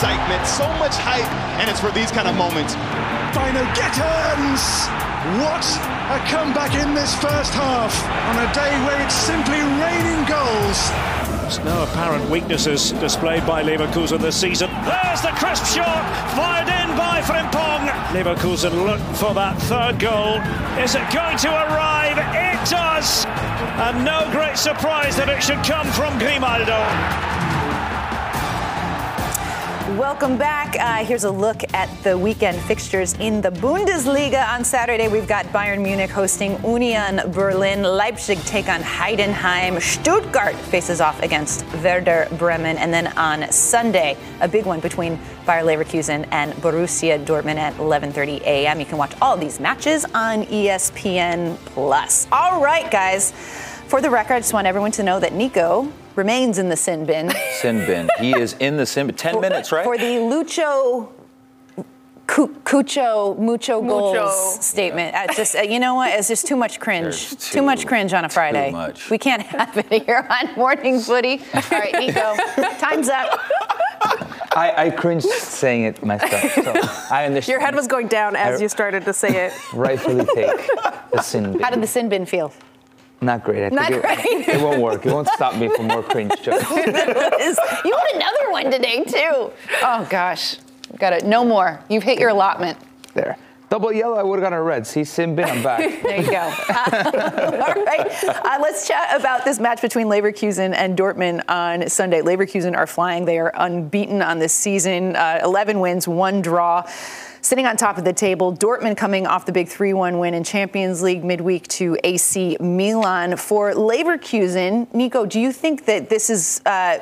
Excitement, so much hype, and it's for these kind of moments. Dino Gettens! What a comeback in this first half on a day where it's simply raining goals. There's no apparent weaknesses displayed by Leverkusen this season. There's the crisp shot, fired in by Frimpong. Leverkusen look for that third goal. Is it going to arrive? It does! And no great surprise that it should come from Grimaldo. Welcome back. Uh, here's a look at the weekend fixtures in the Bundesliga. On Saturday, we've got Bayern Munich hosting Union Berlin. Leipzig take on Heidenheim. Stuttgart faces off against Werder Bremen. And then on Sunday, a big one between Bayer Leverkusen and Borussia Dortmund at 11:30 a.m. You can watch all these matches on ESPN Plus. All right, guys. For the record, I just want everyone to know that Nico remains in the sin bin. Sin bin. He is in the sin bin. 10 minutes, right? For the Lucho Cu- Cucho Mucho Goals statement. Uh, just uh, you know what? It's just too much cringe. Too, too- much cringe on a Friday. much. We can't have it here on Morning Footy. All right, Nico, time's up. I, I cringed saying it myself, so I understand. Your head was going down as I- you started to say it. rightfully take the sin bin. How did the sin bin feel? Not great. I Not think it, great. it won't work. It won't stop me from more cringe jokes. you want another one today too? Oh gosh, got it. No more. You've hit your allotment. There. Double yellow, I would have gotten a red. See, sin bin, I'm back. There you go. All right. Uh, let's chat about this match between Leverkusen and Dortmund on Sunday. Leverkusen are flying. They are unbeaten on this season. Uh, 11 wins, one draw. Sitting on top of the table, Dortmund coming off the big 3 1 win in Champions League midweek to AC Milan. For Leverkusen, Nico, do you think that this is. Uh,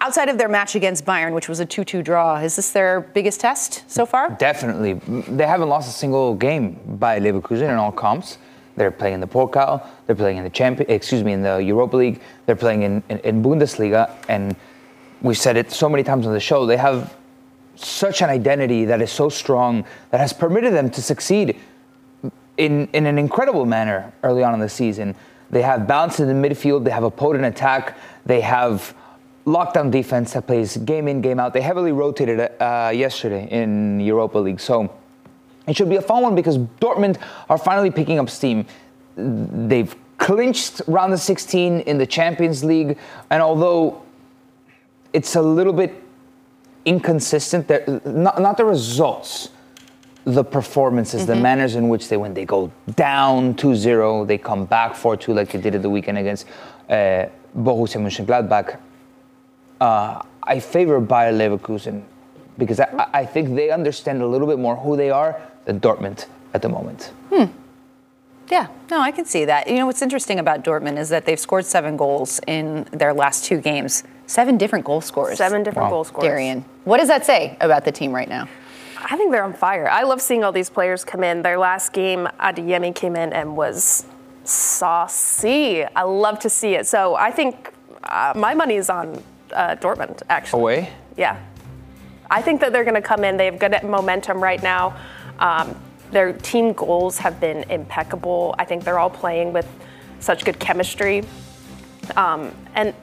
Outside of their match against Bayern, which was a 2 2 draw, is this their biggest test so far? Definitely. They haven't lost a single game by Leverkusen in all comps. They're playing in the Pokal, they're playing in the champion, excuse me, in the Europa League, they're playing in, in, in Bundesliga, and we've said it so many times on the show. They have such an identity that is so strong that has permitted them to succeed in, in an incredible manner early on in the season. They have balance in the midfield, they have a potent attack, they have lockdown defense that plays game in, game out. They heavily rotated uh, yesterday in Europa League. So it should be a fun one because Dortmund are finally picking up steam. They've clinched round of 16 in the Champions League, and although it's a little bit inconsistent, they're- not, not the results, the performances, the manners in which they win. They go down 2-0, they come back 4-2 like they did at the weekend against uh, Borussia Mönchengladbach. Uh, I favor Bayer Leverkusen because I, I think they understand a little bit more who they are than Dortmund at the moment. Hmm. Yeah, no, I can see that. You know, what's interesting about Dortmund is that they've scored seven goals in their last two games. Seven different goal scorers. Seven different Wow. goal scorers. Darian, what does that say about the team right now? I think they're on fire. I love seeing all these players come in. Their last game, Adeyemi came in and was saucy. I love to see it. So I think uh, my money is on uh, Dortmund, actually. Away? Yeah. I think that they're going to come in. They have good momentum right now. Um, their team goals have been impeccable. I think they're all playing with such good chemistry. Um, and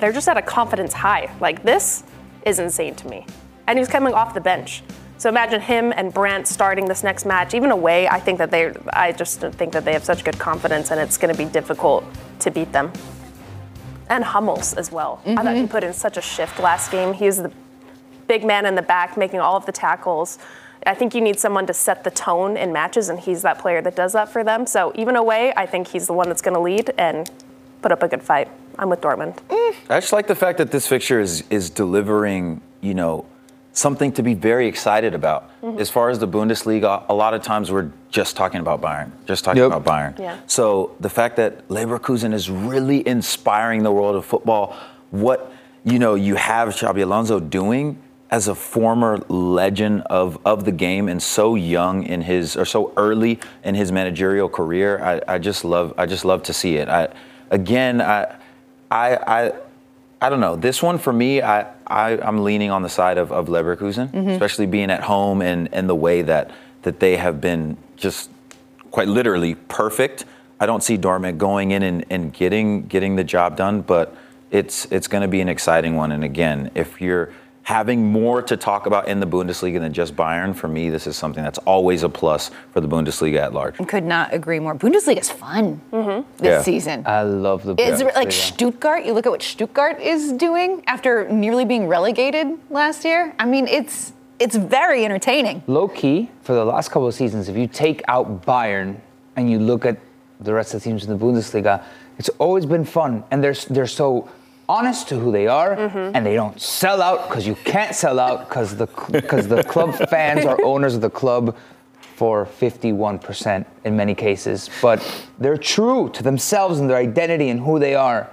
they're just at a confidence high. Like, this is insane to me. And he's coming off the bench. So imagine him and Brandt starting this next match. Even away, I think that they, I just think that they have such good confidence and it's going to be difficult to beat them. And Hummels as well. I thought he mm-hmm. put in such a shift last game. He's the big man in the back making all of the tackles. I think you need someone to set the tone in matches, and he's that player that does that for them. So even away, I think he's the one that's going to lead, and put up a good fight. I'm with Dortmund. I just like the fact that this fixture is is delivering, you know, something to be very excited about. Mm-hmm. As far as the Bundesliga, a lot of times we're just talking about Bayern, just talking Yep. about Bayern. Yeah. So the fact that Leverkusen is really inspiring the world of football, what you know, you have Xabi Alonso doing as a former legend of, of the game and so young in his or so early in his managerial career, I, I just love I just love to see it. I again I I I I don't know. This one for me, I, I I'm leaning on the side of, of Leverkusen, mm-hmm. especially being at home and, and the way that that they have been just quite literally perfect. I don't see Dortmund going in and, and getting getting the job done, but it's it's going to be an exciting one. And again, if you're having more to talk about in the Bundesliga than just Bayern, for me, this is something that's always a plus for the Bundesliga at large. Could not agree more. Bundesliga is fun mm-hmm. this Yeah. season. I love the. Is it like Stuttgart? You look at what Stuttgart is doing after nearly being relegated last year. I mean, it's it's very entertaining. low key for the last couple of seasons, if you take out Bayern and you look at the rest of the teams in the Bundesliga, it's always been fun, and they're they're so honest to who they are, mm-hmm. and they don't sell out because you can't sell out because the because the club fans are owners of the club for 51% in many cases, but they're true to themselves and their identity and who they are,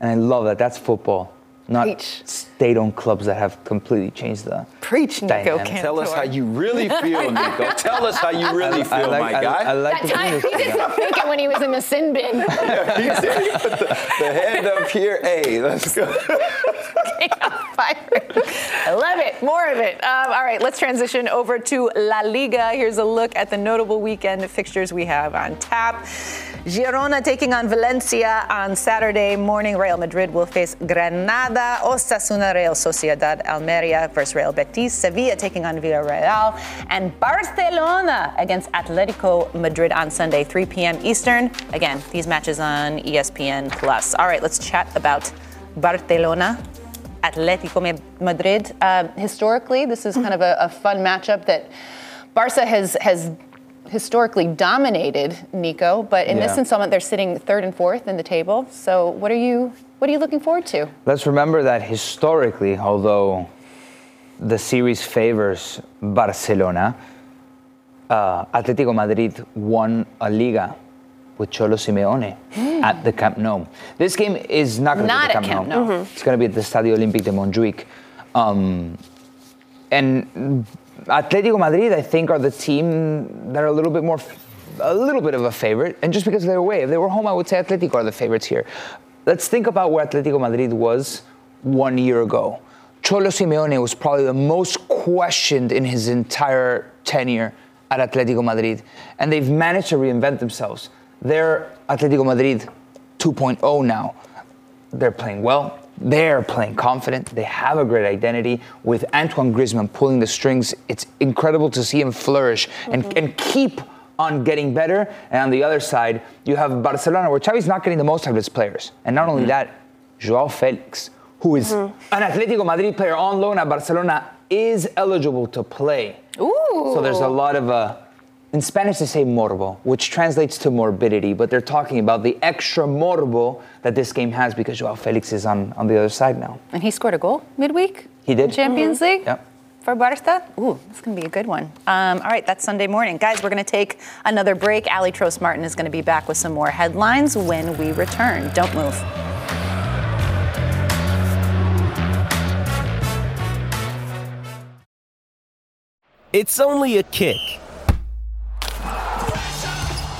and I love that. That's football. Not Preach. state-owned clubs that have completely changed the Preach, Nico Dynamic. Cantor. Tell us how you really feel, Nico. Tell us how you really feel, my I, guy. I like That time, he Bundesliga. did some thinking when he was in the sin bin. He's there, you put the, the hand up here. Hey, let's go. I love it. More of it. Um, all right, let's transition over to La Liga. Here's a look at the notable weekend fixtures we have on tap. Girona taking on Valencia on Saturday morning. Real Madrid will face Granada. Osasuna, Real Sociedad, Almeria versus Real Betis. Sevilla taking on Villarreal. And Barcelona against Atletico Madrid on Sunday, 3 p.m. Eastern. Again, these matches on ESPN Plus. All right, let's chat about Barcelona. Atletico Madrid. Uh, historically, this is kind of a, a fun matchup that Barca has has historically dominated Nico, but in this installment they're sitting third and fourth in the table. So what are you what are you looking forward to? Let's remember that historically, although the series favors Barcelona, uh, Atletico Madrid won a Liga with Cholo Simeone at the Camp Nou. This game is not going to be at the Camp, Camp Nou. Nou. It's going to be at the Stadio Olympique de Montjuic. Um, and Atletico Madrid, I think, are the team that are a little bit more, a little bit of a favorite. And just because they're away, if they were home, I would say Atletico are the favorites here. Let's think about where Atletico Madrid was one year ago. Cholo Simeone was probably the most questioned in his entire tenure at Atletico Madrid, and they've managed to reinvent themselves. They're Atletico Madrid 2.0 now they're playing well. They're playing confident. They have a great identity. With Antoine Griezmann pulling the strings, it's incredible to see him flourish and, mm-hmm. and keep on getting better. And on the other side, you have Barcelona, where Xavi's not getting the most out of his players. And not only mm-hmm. that, Joao Felix, who is mm-hmm. an Atletico Madrid player on loan at Barcelona, is eligible to play. Ooh. So there's a lot of uh, in Spanish they say morbo, which translates to morbidity, but they're talking about the extra morbo that this game has because Joao Felix is on, on the other side now. And he scored a goal midweek. He did. in Champions League. Yep. For Barca? Ooh, this going to be a good one. Um, all right, that's Sunday morning. Guys, we're going to take another break. Ali Trost Martin is going to be back with some more headlines when we return. Don't move. It's only a kick,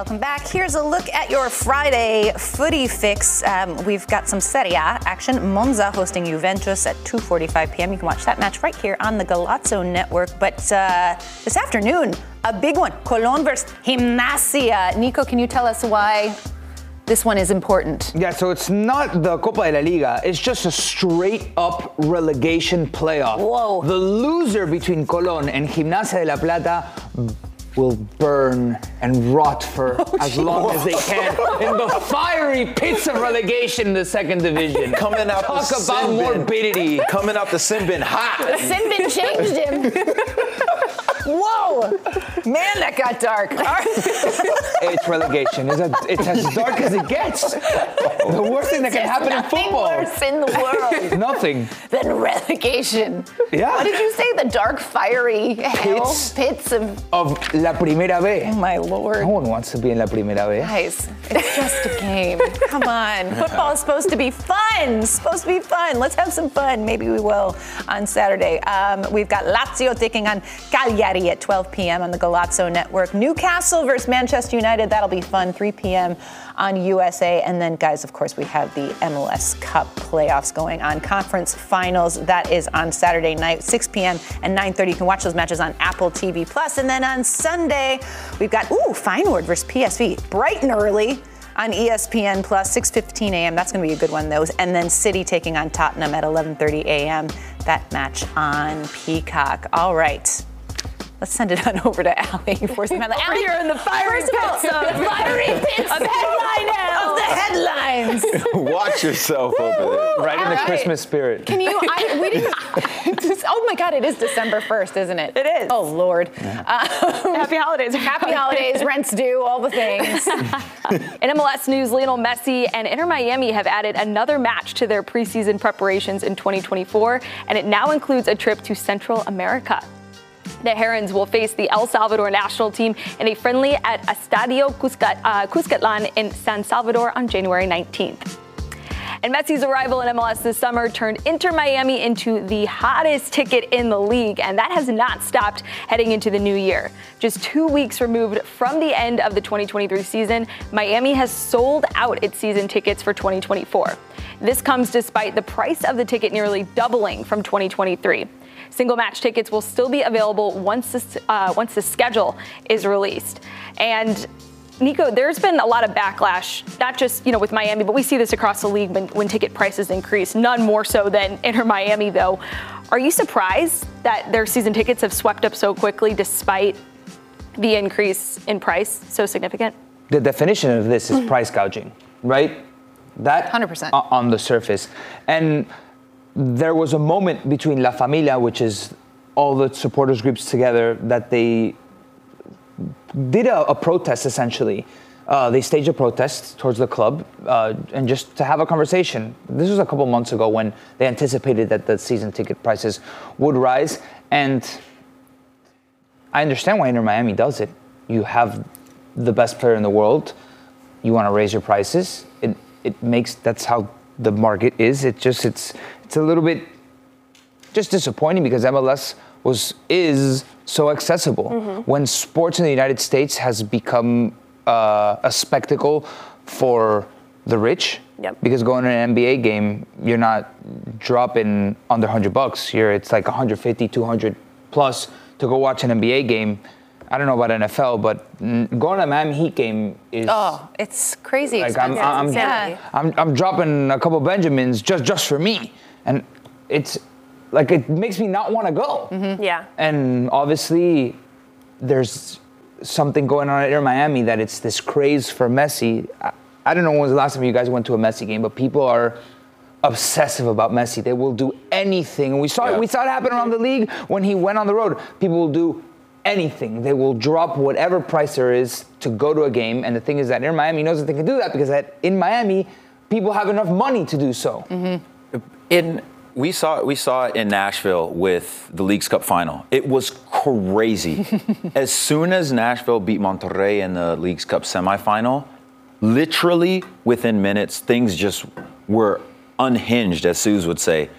Welcome back. Here's a look at your Friday footy fix. Um, we've got some Serie A action. Monza hosting Juventus at 2:45 p.m. You can watch that match right here on the Golazo Network. But uh, this afternoon, a big one: Colón versus Gimnasia. Nico, can you tell us why This one is important. Yeah, so it's not the Copa de la Liga. It's just a straight up relegation playoff. Whoa. The loser between Colón and Gimnasia de la Plata will burn and rot for Oh, as long as they can in the fiery pits of relegation in the second division. Coming out Talk the about sin bin. morbidity. Coming out the sin bin hot. Sinbin changed him. Whoa! Man, that got dark. It's relegation. It's, a, it's as dark as it gets. The worst thing that can happen in football. worse in the world Nothing. than relegation. Yeah. What did you say? The dark, fiery hell Pits. pits of. Of La Primera B. Oh, my lord. No one wants to be in La Primera B. Guys, it's just a game. Come on. Football is supposed to be fun. Supposed to be fun. Let's have some fun. Maybe we will on Saturday. Um, we've got Lazio taking on Cagliari at 12 p.m. on the Golazo Network. Newcastle versus Manchester United. That'll be fun. 3 p.m. on USA. And then, guys, of course, we have the MLS Cup playoffs going on. Conference finals. That is on Saturday night, 6 p.m. and 9:30. You can watch those matches on Apple TV Plus. And then on Sunday, we've got ooh Feyenoord versus PSV, bright and early on ESPN Plus, 6:15 a.m. That's going to be a good one. Those, and then City taking on Tottenham at 11:30 a.m. That match on Peacock. All right. Let's send it on over to Allie for some headlines. Over here in the fiery First of all, pits of- fiery pits of of headline hell. of the headlines. Watch yourself over there. Right in the All right. Christmas spirit. Can you? I, we didn't. oh my God! It is December 1st, isn't it? It is. Oh Lord. Um, Happy holidays. Happy holidays, rents due, all the things. In MLS news, Lionel Messi and Inter Miami have added another match to their preseason preparations in 2024, and it now includes a trip to Central America. The Herons will face the El Salvador national team in a friendly at Estadio uh, Cuscatlan in San Salvador on January 19th. And Messi's arrival in MLS this summer turned Inter Miami into the hottest ticket in the league, and that has not stopped heading into the new year. Just two weeks removed from the end of the 2023 season, Miami has sold out its season tickets for 2024. This comes despite the price of the ticket nearly doubling from 2023. Single match tickets will still be available once this, uh, once the schedule is released. And Nico, there's been a lot of backlash, not just you know with Miami, but we see this across the league when, when ticket prices increase. None more so than Inter Miami, though. Are you surprised that their season tickets have swept up so quickly despite the increase in price so significant? the definition of this is price gouging, right? That 100%. on the surface. And there was a moment between La Familia, which is all the supporters groups together, that they did a, a protest essentially. Uh, they staged a protest towards the club uh, and just to have a conversation. This was a couple months ago when they anticipated that the season ticket prices would rise. And I understand why Inter Miami does it. You have the best player in the world. You want to raise your prices. It it makes that's how the market is. It just it's it's a little bit just disappointing because MLS was is so accessible. When sports in the United States has become uh, a spectacle for the rich, Yep. because going to an NBA game, you're not dropping under 100 bucks. You're it's like 150, 200 plus to go watch an NBA game. I don't know about NFL, but going to Miami Heat game is Oh, it's crazy like I'm, expensive. I'm, yeah. I'm, I'm dropping a couple Benjamins just just for me, and it's like it makes me not want to go. Mm-hmm. Yeah. And obviously, there's something going on at Inter Miami that it's this craze for Messi. I, I don't know when was the last time you guys went to a Messi game, but people are obsessive about Messi. They will do anything. And we saw Yeah. it. We saw it happen around the league when he went on the road. People will do anything. They will drop whatever price there is to go to a game. And the thing is that Inter Miami knows that they can do that because that in Miami, people have enough money to do so. Mm-hmm. in we saw we saw it in Nashville with the Leagues Cup final. It was crazy. as soon as Nashville beat Monterrey in the Leagues Cup semifinal, literally within minutes, things just were unhinged, as Suze would say,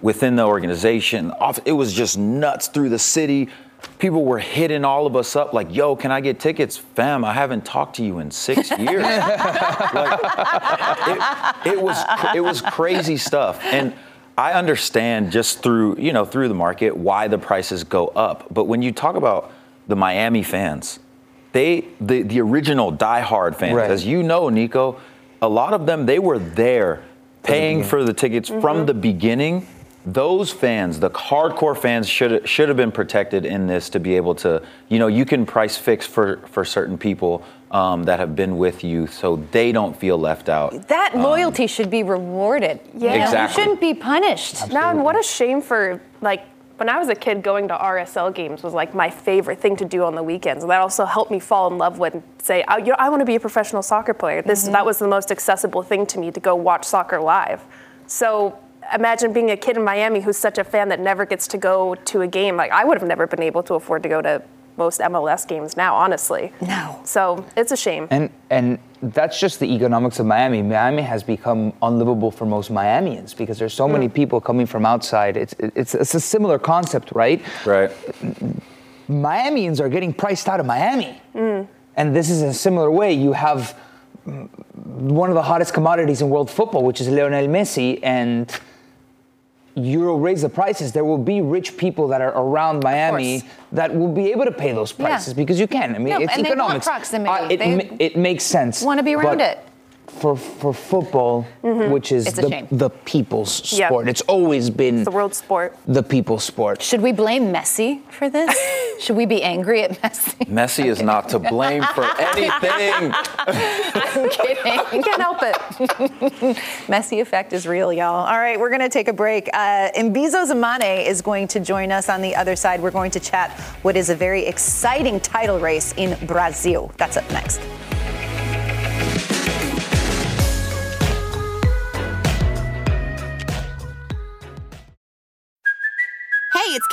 within the organization. It was just nuts through the city. People were hitting all of us up like, "Yo, can I get tickets, fam? I haven't talked to you in six years." like, it, it was it was crazy stuff, and I understand just through you know through the market why the prices go up. But when you talk about the Miami fans, they the the original diehard fans, Right. as you know, Nico, a lot of them they were there paying for the tickets from the beginning. Those fans, the hardcore fans, should should have been protected in this to be able to, you know, you can price fix for for certain people um, that have been with you, so they don't feel left out. That loyalty should be rewarded. Yeah. You Exactly. You shouldn't be punished. Now, and what a shame for like when I was a kid, going to RSL games was like my favorite thing to do on the weekends. And that also helped me fall in love with and say, I, you know, I want to be a professional soccer player. This Mm-hmm. that was the most accessible thing to me to go watch soccer live. So imagine being a kid in Miami who's such a fan that never gets to go to a game. Like I would have never been able to afford to go to most MLS games now, honestly. No. So it's a shame. And and that's just the economics of Miami. Miami has become unlivable for most Miamians because there's so many people coming from outside. It's it's it's a similar concept, right? Right. Miamians are getting priced out of Miami. And this is a similar way. You have mm, one of the hottest commodities in world football, which is Lionel Messi, and Euro raise the prices. There will be rich people that are around Miami that will be able to pay those Yeah. prices because you can. I mean, No, it's and they want economics. proximity. Uh, it, They ma- it makes sense. wanna be around it. For, for football, which is the, the people's Yeah. sport, it's always been It's the world sport. the people's sport. Should we blame Messi for this? Should we be angry at Messi? Messi is not to blame for anything. I'm kidding. Can't help it. Messi effect is real, y'all. All right, we're going to take a break. Uh, Mbizo Mzamane is going to join us on the other side. We're going to chat what is a very exciting title race in Brazil. That's up next.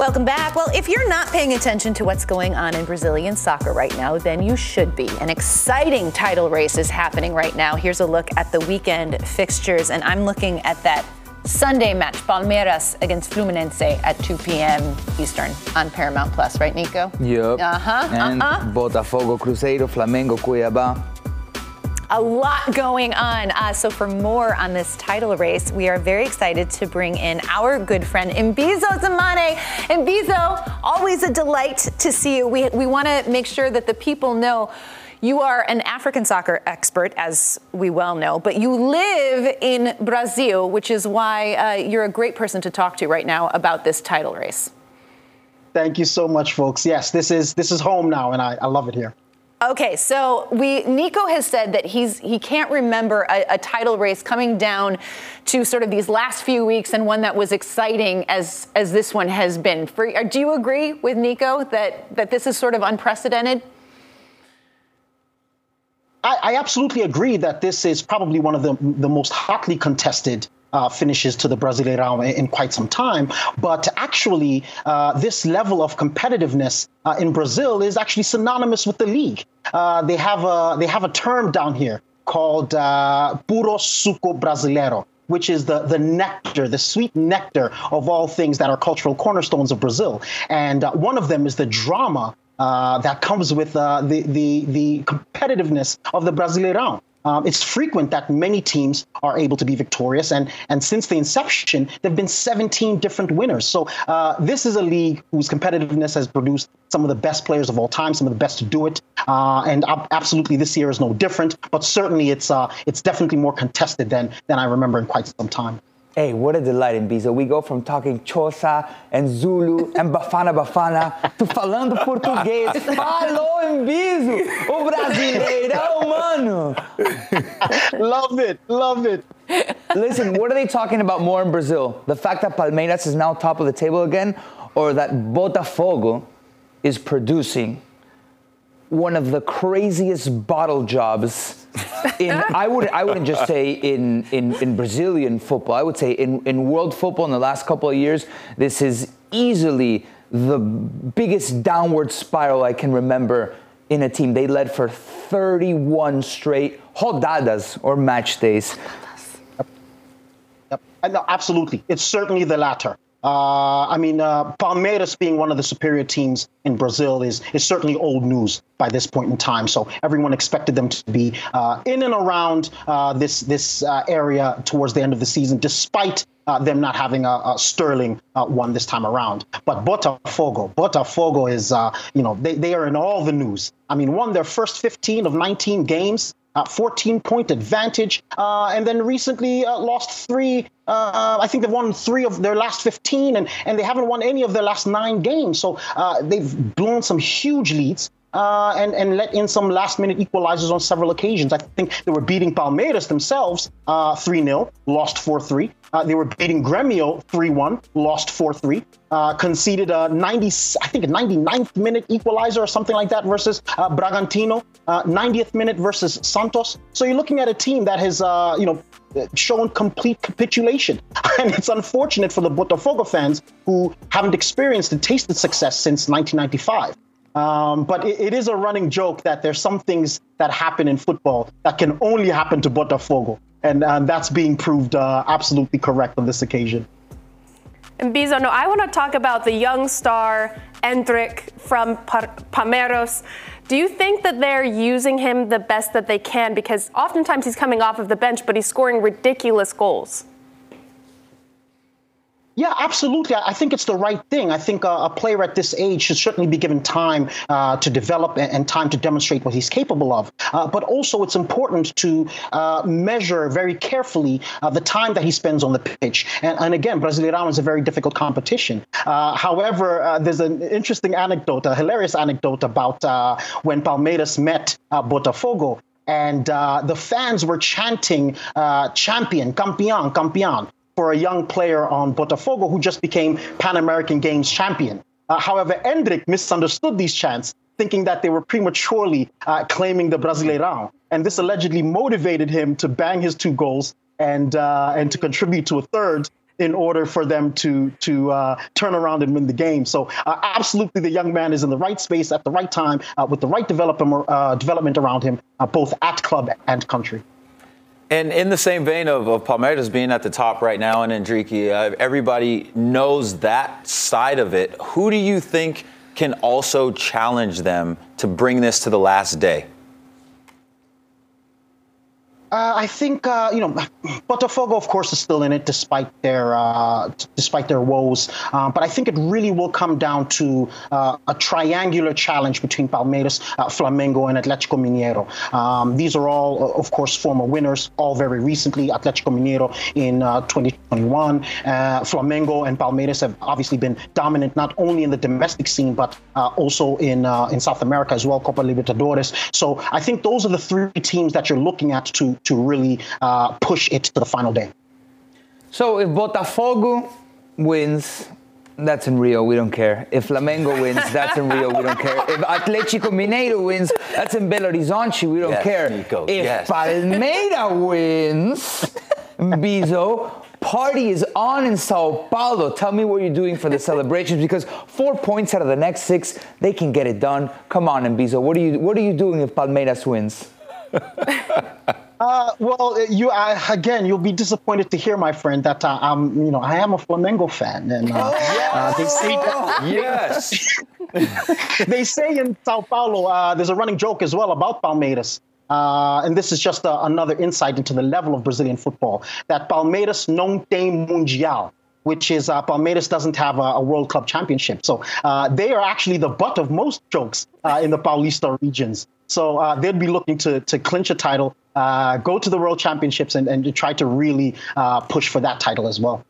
Welcome back. Well, if you're not paying attention to what's going on in Brazilian soccer right now, then you should be. An exciting title race is happening right now. Here's a look at the weekend fixtures, and I'm looking at that Sunday match, Palmeiras against Fluminense at 2 p.m. Eastern on Paramount Plus, right, Nico? Yep. Uh-huh, And uh-huh. Botafogo, Cruzeiro, Flamengo, Cuiabá. A lot going on. Uh, so, for more on this title race, we are very excited to bring in our good friend Mbizo Mzamane. Mbizo, always a delight to see you. We, we want to make sure that the people know you are an African soccer expert, as we well know, but you live in Brazil, which is why uh, you're a great person to talk to right now about this title race. Thank you so much, folks. Yes, this is this is home now, and I, I love it here. Okay, so we Nico has said that he's he can't remember a, a, title race coming down to sort of these last few weeks and one that was exciting as as this one has been. For, uh, do you agree with Nico that that this is sort of unprecedented? I, I absolutely agree that this is probably one of the the most hotly contested uh, finishes to the Brasileirão in, quite some time. But actually, uh, this level of competitiveness uh, in Brazil is actually synonymous with the league. Uh, they have a they have a term down here called uh, puro suco brasileiro. Which is the, the nectar, the sweet nectar of all things that are cultural cornerstones of Brazil. And uh, one of them is the drama uh, that comes with uh, the, the, the competitiveness of the Brasileirão. Um, it's frequent that many teams are able to be victorious, and and since the inception, there've been 17 different winners. So uh, this is a league whose competitiveness has produced some of the best players of all time, some of the best to do it, uh, and ab- absolutely this year is no different. But certainly, it's uh, it's definitely more contested than than I remember in quite some time. Hey, what a delight Mbizo. We go from talking Xhosa and Zulu and Bafana Bafana to falando português. Falou em Bizo, o brasileirão, mano. love it, love it. Listen, what are they talking about more in Brazil? The fact that Palmeiras is now top of the table again, or that Botafogo is producing one of the craziest bottle jobs in I would I wouldn't just say in, in, in Brazilian football. I would say in, in world football in the last couple of years, this is easily the biggest downward spiral I can remember in a team. They led for 31 straight rodadas or match days. Yep. No, absolutely. It's certainly the latter. Uh, I mean, uh, Palmeiras being one of the superior teams in Brazil is is certainly old news by this point in time. So everyone expected them to be uh, in and around uh, this this uh, area towards the end of the season, despite uh, them not having a, a sterling one this time around. But Botafogo, Botafogo is you know they, they are in all the news. I mean, won their first 15 of 19 games uh, 14 point advantage, uh, and then recently uh, lost three. Uh, I think they've won three of their last 15, and, and they haven't won any of their last nine games. So uh, they've blown some huge leads. Uh, and, and let in some last minute equalizers on several occasions. I think they were beating Palmeiras themselves 3 0, lost 4 3. Uh, they were beating Gremio 3 1, lost 4 3. Uh, conceded a 90, I think a 99th minute equalizer or something like that versus uh, Bragantino, uh, 90th minute versus Santos. So you're looking at a team that has, uh, you know, shown complete capitulation. And it's unfortunate for the Botafogo fans who haven't experienced and tasted success since 1995. Um, but it, it is a running joke that there's some things that happen in football that can only happen to Botafogo. And, that's being proved uh, absolutely correct on this occasion. And Bizo, no, I want to talk about the young star Endrick from Pa- Palmeiras. Do you think that they're using him the best that they can? Because oftentimes he's coming off of the bench, but he's scoring ridiculous goals. Yeah, absolutely. I think it's the right thing. I think uh, a player at this age should certainly be given time uh, to develop and, and time to demonstrate what he's capable of. Uh, but also, it's important to uh, measure very carefully uh, the time that he spends on the pitch. And, and again, Brasileirão is a very difficult competition. Uh, however, uh, there's an interesting anecdote, a hilarious anecdote about when Palmeiras met Botafogo and uh, the fans were chanting uh, champion, campeón, campeón for a young player on Botafogo who just became Pan American Games champion. Uh, however, Endrick misunderstood these chants, thinking that they were prematurely uh, claiming the Brasileirão. And this allegedly motivated him to bang his two goals and, uh, and to contribute to a third in order for them to to uh, turn around and win the game. So uh, absolutely, the young man is in the right space at the right time uh, with the right development uh, development around him, both at club and country. And in the same vein of, of Palmeiras being at the top right now and Enrique, uh, everybody knows that side of it. Who do you think can also challenge them to bring this to the last day? Uh, I think uh, you know Botafogo, of course, is still in it despite their uh, despite their woes. Uh, but I think it really will come down to uh, a triangular challenge between Palmeiras, uh, Flamengo, and Atletico Mineiro. Um, these are all, of course, former winners. All very recently, Atletico Mineiro in uh, 2021. Uh, Flamengo and Palmeiras have obviously been dominant not only in the domestic scene but also in in South America as well, Copa Libertadores. So I think those are the three teams that you're looking at to to really uh, push it to the final day. So if Botafogo wins, that's in Rio, we don't care. If Flamengo wins, that's in Rio, we don't care. If Atletico Mineiro wins, that's in Belo Horizonte, we don't Yes, care. Nico, if yes. Palmeira wins, Bizo, party is on in Sao Paulo. Tell me what you're doing for the celebrations because four points out of the next six, they can get it done. Come on, Bizo, what are you what are you doing if Palmeiras wins? Uh, well, you uh, again, you'll be disappointed to hear, my friend, that uh, I'm, you know, I am a Flamengo fan, and uh, uh, they say that, Yes. they say in Sao Paulo, uh, there's a running joke as well about Palmeiras. Uh, and this is just another insight into the level of Brazilian football. That Palmeiras não tem mundial, which is uh, Palmeiras doesn't have a, a World Club Championship. So uh, they are actually the butt of most jokes uh, in the Paulista regions. So uh, they'd be looking to to clinch a title, uh, go to the World Championships, and, and to try to really uh, push for that title as well.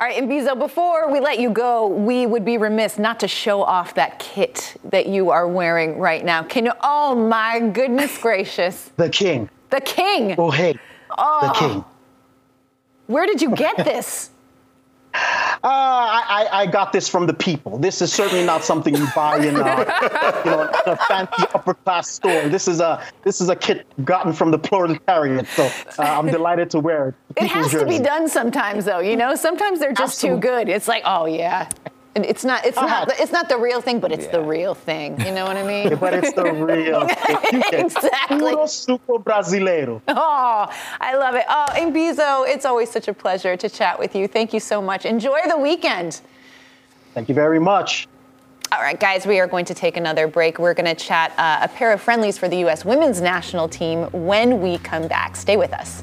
All right, and Bizo, before we let you go, we would be remiss not to show off that kit that you are wearing right now. Can you? Oh my goodness gracious! The king. The king. Oh hey, Oh. the king. Where did you get this? Uh, I, I got this from the people. This is certainly not something you buy in, uh, you know, in a fancy upper class store. This is a this is a kit gotten from the proletariat. So uh, I'm delighted to wear it. It has to be done sometimes, though. You know, sometimes they're just too good. It's like, oh yeah, And It's not. It's I not. it's not the real thing, but it's the real thing. You know what I mean? but it's the real thing. exactly. Puro suco brasileiro. Oh, I love it. Oh, Mbizo, it's always such a pleasure to chat with you. Thank you so much. Enjoy the weekend. Thank you very much. All right, guys, we are going to take another break. We're going to chat uh, a pair of friendlies for the U.S. women's national team when we come back. Stay with us.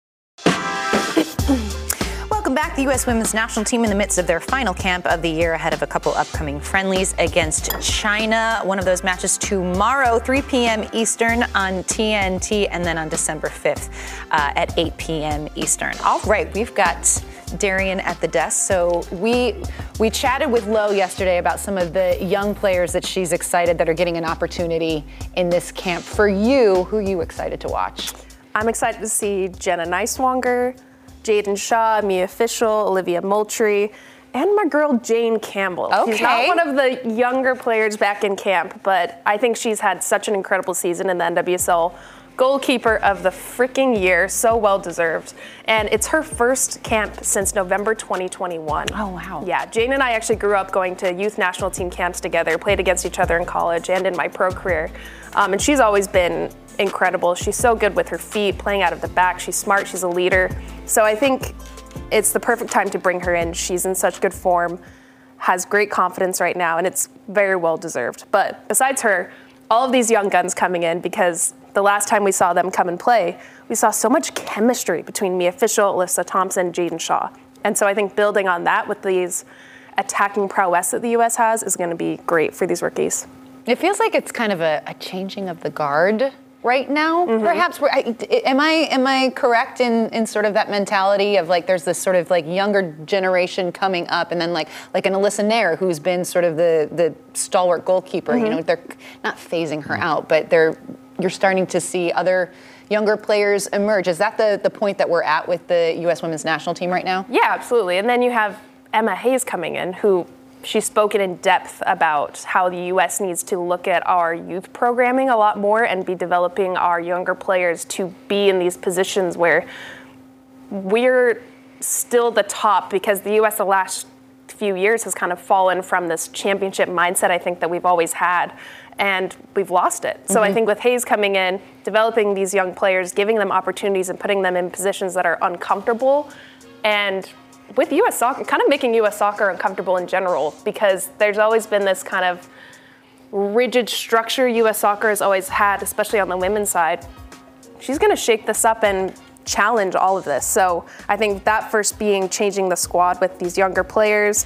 Welcome back. The U.S. women's national team in the midst of their final camp of the year ahead of a couple upcoming friendlies against China. One of those matches tomorrow, 3 p.m. Eastern on TNT, and then on December 5th uh, at 8 p.m. Eastern. All right, we've got Darian at the desk. So we we chatted with Lo yesterday about some of the young players that she's excited that are getting an opportunity in this camp. For you, who you excited to watch? I'm excited to see Jenna Nighswonger, Jaedyn Shaw, Mia Fishel, Olivia Moultrie, and my girl Jane Campbell. Okay. She's not one of the younger players back in camp, but I think she's had such an incredible season in the NWSL. Goalkeeper of the freaking year, so well deserved. And it's her first camp since November 2021. Oh, wow. Yeah, Jane and I actually grew up going to youth national team camps together, played against each other in college and in my pro career. Um, and she's always been incredible. She's so good with her feet, playing out of the back. She's smart, she's a leader. So I think it's the perfect time to bring her in. She's in such good form, has great confidence right now, and it's very well deserved. But besides her, all of these young guns coming in because the last time we saw them come and play, we saw so much chemistry between Mia Fishel, Alyssa Thompson, Jaedyn Shaw. And so I think building on that with these attacking prowess that the U.S. has is going to be great for these rookies. It feels like it's kind of a, a changing of the guard right now. Perhaps we're, I, am I am I correct in, in sort of that mentality of like there's this sort of like younger generation coming up, and then like like an Alyssa Naeher who's been sort of the the stalwart goalkeeper. You Mhm. know, they're not phasing her out, but they're you're starting to see other younger players emerge. Is that the the point that we're at with the U.S. Women's National Team right now? Yeah, absolutely. And then you have Emma Hayes coming in, who she's spoken in depth about how the U.S. needs to look at our youth programming a lot more and be developing our younger players to be in these positions where we're still the top because the U.S. the last few years has kind of fallen from this championship mindset I think that we've always had and we've lost it. So I Mhm. think with Hayes coming in, developing these young players, giving them opportunities and putting them in positions that are uncomfortable and with US soccer, kind of making US soccer uncomfortable in general because there's always been this kind of rigid structure US soccer has always had, especially on the women's side. She's going to shake this up and challenge all of this. So I think that first being changing the squad with these younger players,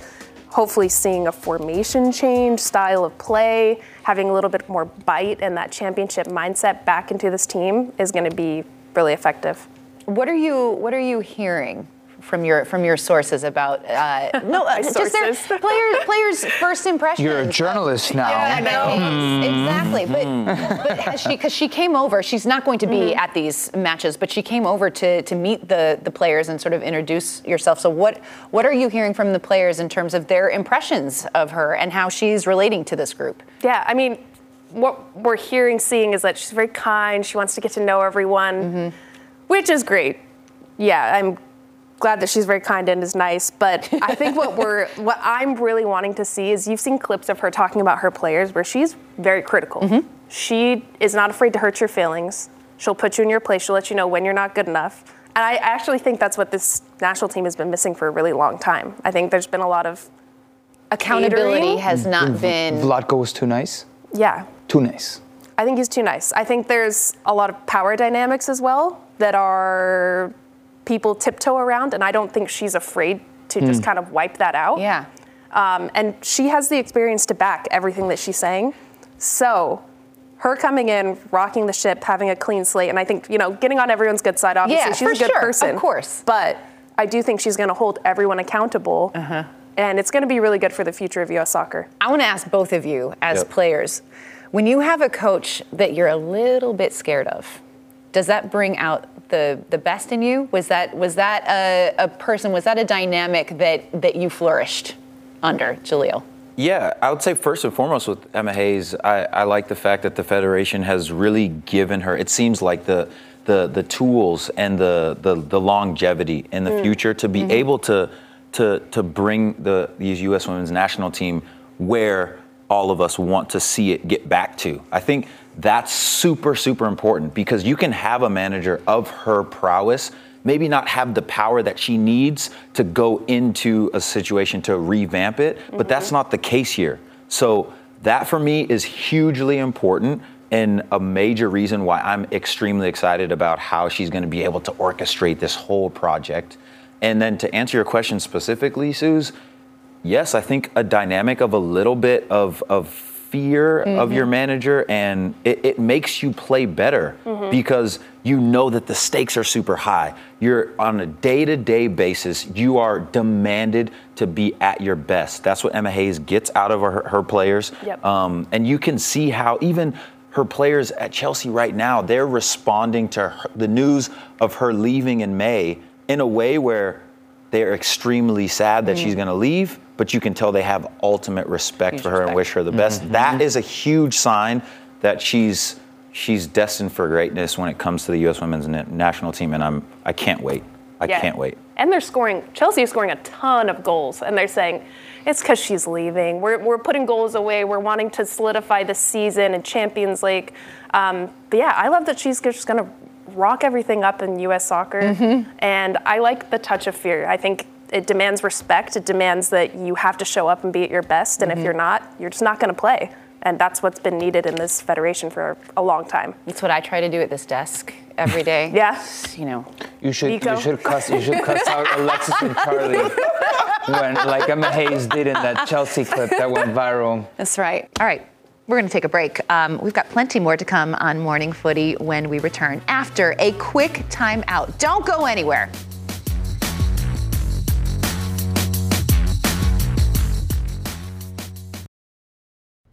hopefully seeing a formation change, style of play, having a little bit more bite and that championship mindset back into this team is going to be really effective. What are you What are you hearing from your from your sources about? Uh, no, uh, just their sources. players players first impressions. You're a journalist now. Yeah, I know. Hmm. Exactly. But but has she because she came over, she's not going to be Mm-hmm. at these matches, but she came over to to meet the the players and sort of introduce yourself. So what what are you hearing from the players in terms of their impressions of her and how she's relating to this group? Yeah, I mean, what we're hearing, seeing is that she's very kind. She wants to get to know everyone, which is great. Yeah, I'm glad that she's very kind and is nice. But I think what we're, what I'm really wanting to see is you've seen clips of her talking about her players where she's very critical. Mm-hmm. She is not afraid to hurt your feelings. She'll put you in your place. She'll let you know when you're not good enough. And I actually think that's what this national team has been missing for a really long time. I think there's been a lot of Accountability catering. has not V- been. Vlatko was too nice. Yeah, Too nice. I think he's too nice. I think there's a lot of power dynamics as well that are people tiptoe around, and I don't think she's afraid to just Hmm. kind of wipe that out. Yeah. Um, and she has the experience to back everything that she's saying. So her coming in, rocking the ship, having a clean slate, and I think you know getting on everyone's good side. Obviously, Yeah, she's for a good sure, of course. But I do think she's going to hold everyone accountable, Uh-huh. and it's going to be really good for the future of U.S. soccer. I want to ask both of you as Yep. players, when you have a coach that you're a little bit scared of, does that bring out the the best in you? Was that was that a, a person? Was that a dynamic that that you flourished under, Jaleel? Yeah, I would say first and foremost with Emma Hayes, I, I like the fact that the federation has really given her. It seems like the the the tools and the the, the longevity in the Mm. future to be Mhm. able to to to bring the these U.S. Women's National Team where all of us want to see it get back to. I think that's super super important because you can have a manager of her prowess maybe not have the power that she needs to go into a situation to revamp it, but that's mm-hmm. not the case here. So that for me is hugely important and a major reason why I'm extremely excited about how she's going to be able to orchestrate this whole project. And then to answer your question specifically, Suze, yes, I think a dynamic of a little bit of, of fear of Mhm. your manager and it, it makes you play better Mhm. because you know that the stakes are super high. You're on a day-to-day basis, you are demanded to be at your best. That's what Emma Hayes gets out of her, her players. Yep. Um, and you can see how even her players at Chelsea right now, they're responding to her, the news of her leaving in May in a way where they're extremely sad that she's Mhm. going to leave, but you can tell they have ultimate respect Huge for her and wish her the best. That is a huge sign that she's she's destined for greatness when it comes to the U.S. Women's na- National Team, and I'm I can't wait. I Yeah. can't wait. And they're scoring, Chelsea is scoring a ton of goals. And they're saying, it's because she's leaving. We're, we're putting goals away. We're wanting to solidify the season and Champions League. Um, but yeah, I love that she's just going to rock everything up in U.S. soccer. Mm-hmm. And I like the touch of fear. I think it demands respect. It demands that you have to show up and be at your best. And Mhm. if you're not, you're just not going to play. And that's what's been needed in this federation for a long time. That's what I try to do at this desk every day. yeah. You know. You should Nico? you should cuss you should cuss out Alexis and Charlie when like Emma Hayes did in that Chelsea clip that went viral. That's right. All right. We're going to take a break. Um, we've got plenty more to come on Morning Footy when we return after a quick timeout. Don't go anywhere.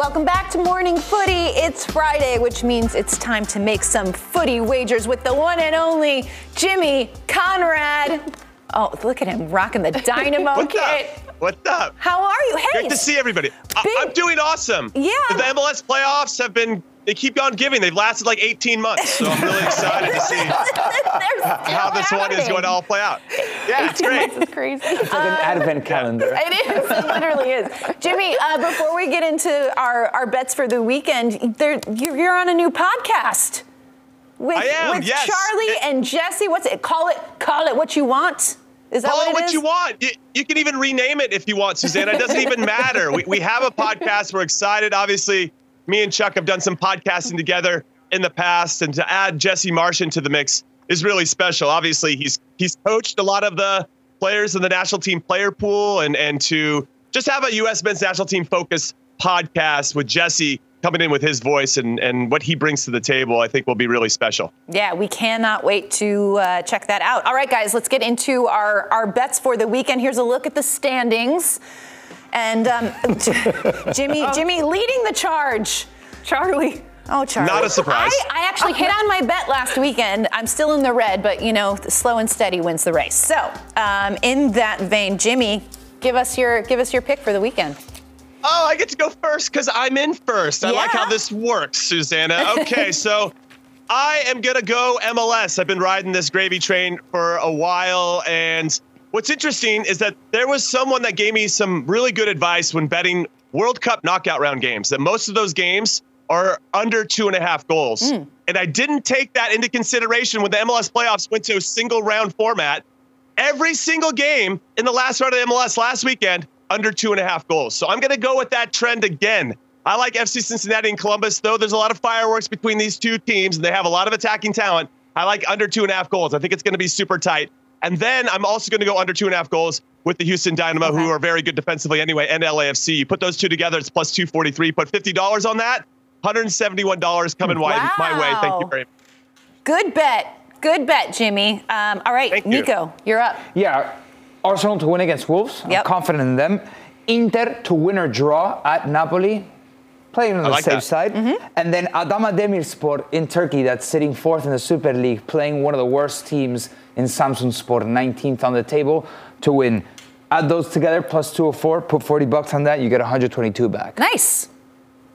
Welcome back to Morning Footy. It's Friday, which means it's time to make some footy wagers with the one and only Jimmy Conrad. Oh, look at him rocking the dynamo What's up? kit. What's up? How are you? Hey, Great to see everybody. I- I'm doing awesome. Yeah. The MLS playoffs have been, they keep on giving. They've lasted like 18 months. So I'm really excited to see how this one is going to all play out. Yeah, it's great. It's crazy. It's like an advent calendar. It is. It literally is. Jimmy, uh, before we get into our, our bets for the weekend, there, you- you're on a new podcast with, I am, with yes. Charlie and Jesse. What's it? Call it. Call it what you want. Is that Call what it it what is? you want. You, you can even rename it if you want, Susannah. It doesn't even matter. We, we have a podcast. We're excited. Obviously, me and Chuck have done some podcasting together in the past, and to add Jesse Marsch to the mix is really special. Obviously, he's he's coached a lot of the players in the national team player pool, and and to just have a U.S. men's national team focused podcast with Jesse coming in with his voice and and what he brings to the table, I think will be really special. Yeah, we cannot wait to uh, check that out. All right, guys, let's get into our, our bets for the weekend. Here's a look at the standings. And um, Jimmy, Jimmy leading the charge. Charlie. Oh, Charlie. Not a surprise. I, I actually hit on my bet last weekend. I'm still in the red, but you know, slow and steady wins the race. So, um, in that vein, Jimmy, give us your give us your pick for the weekend. Oh, I get to go first because I'm in first. I like how this works, Susannah. Okay, so I am going to go MLS. I've been riding this gravy train for a while, and what's interesting is that there was someone that gave me some really good advice when betting World Cup knockout round games. That most of those games are under two and a half goals, Mm. and I didn't take that into consideration when the MLS playoffs went to a single round format. Every single game in the last round of the MLS last weekend under two and a half goals. So I'm going to go with that trend again. I like FC Cincinnati and Columbus, though there's a lot of fireworks between these two teams and they have a lot of attacking talent. I like under two and a half goals. I think it's going to be super tight. And then I'm also going to go under two and a half goals with the Houston Dynamo, who are very good defensively anyway, and LAFC. You put those two together, it's plus 243. Put $50 on that, $171 coming wide my way. Thank you very much. Good bet. Good bet, Jimmy. Um, all right, you. Nico, you. are up. Yeah, Arsenal to win against Wolves. I'm confident in them. Inter to win or draw at Napoli. Playing on I the like safe that. side. And then Adana Demirspor in Turkey that's sitting fourth in the Super League, playing one of the worst teams in Samsunspor, 19th on the table to win. Add those together, plus 204, put 40 bucks on that, you get 122 back. Nice.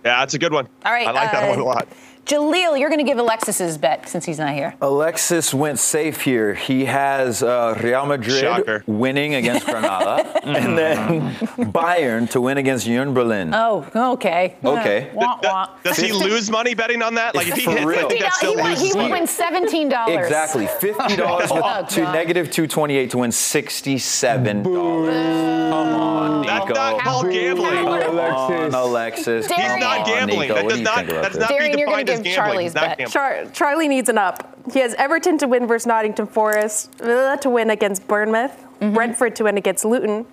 Yeah, that's a good one. All right. I like that uh, one a lot. Jaleel, you're going to give Alexis's bet since he's not here. Alexis went safe here. He has uh, Real Madrid Shocker. winning against Granada, and then Bayern to win against Union Berlin. Oh, okay. Okay. Wah, wah. Does he lose money betting on that? Like if he hits, I real. think that still he, would- he would win seventeen dollars. Exactly, fifty dollars Oh, to God. negative two twenty eight to win sixty seven dollars. Come on, Nico. That's not called gambling. Come on, Alexis. He's Come not on, gambling. Nico. That does not. think about That does not be Darian, you're defined as give gambling. Charlie's bet. Char- Charlie needs an up. He has Everton to win versus Nottingham Forest, Villa to win against Bournemouth, mm-hmm. Brentford to win against Luton.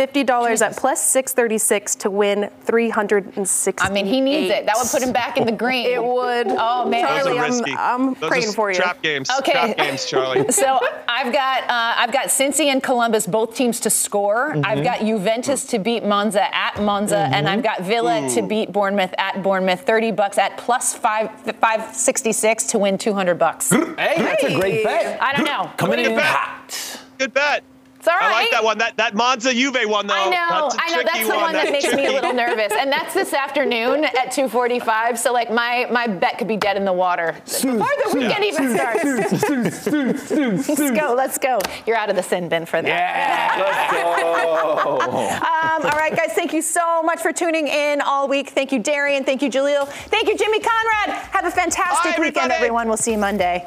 Fifty dollars at plus six thirty six to win three hundred and sixty. I mean, he needs it. That would put him back in the green. It would. Oh man, Those Charlie, are I'm- I'm Those praying for you. Trap games. Okay. Trap games, Charlie. So I've got uh, I've got Cincy and Columbus, both teams to score. I've got Juventus to beat Monza at Monza, and I've got Villa to beat Bournemouth at Bournemouth. Thirty bucks at plus five five sixty six to win two hundred bucks. Hey, that's a great bet. I don't know. Coming in bet. hot. Good bet. It's all I like that one. That that Monza Juve one though. I know, That's a I know. That's tricky the one that That's makes me a little nervous, and that's this afternoon at 2:45. So like my my bet could be dead in the water before the weekend even starts. let's go, let's go. You're out of the sin bin for that. Um, all right, guys, thank you so much for tuning in all week. Thank you, Darian. Thank you, Jaleel. Thank you, Jimmy Conrad. Have a fantastic Bye, weekend, everybody. everyone. We'll see you Monday.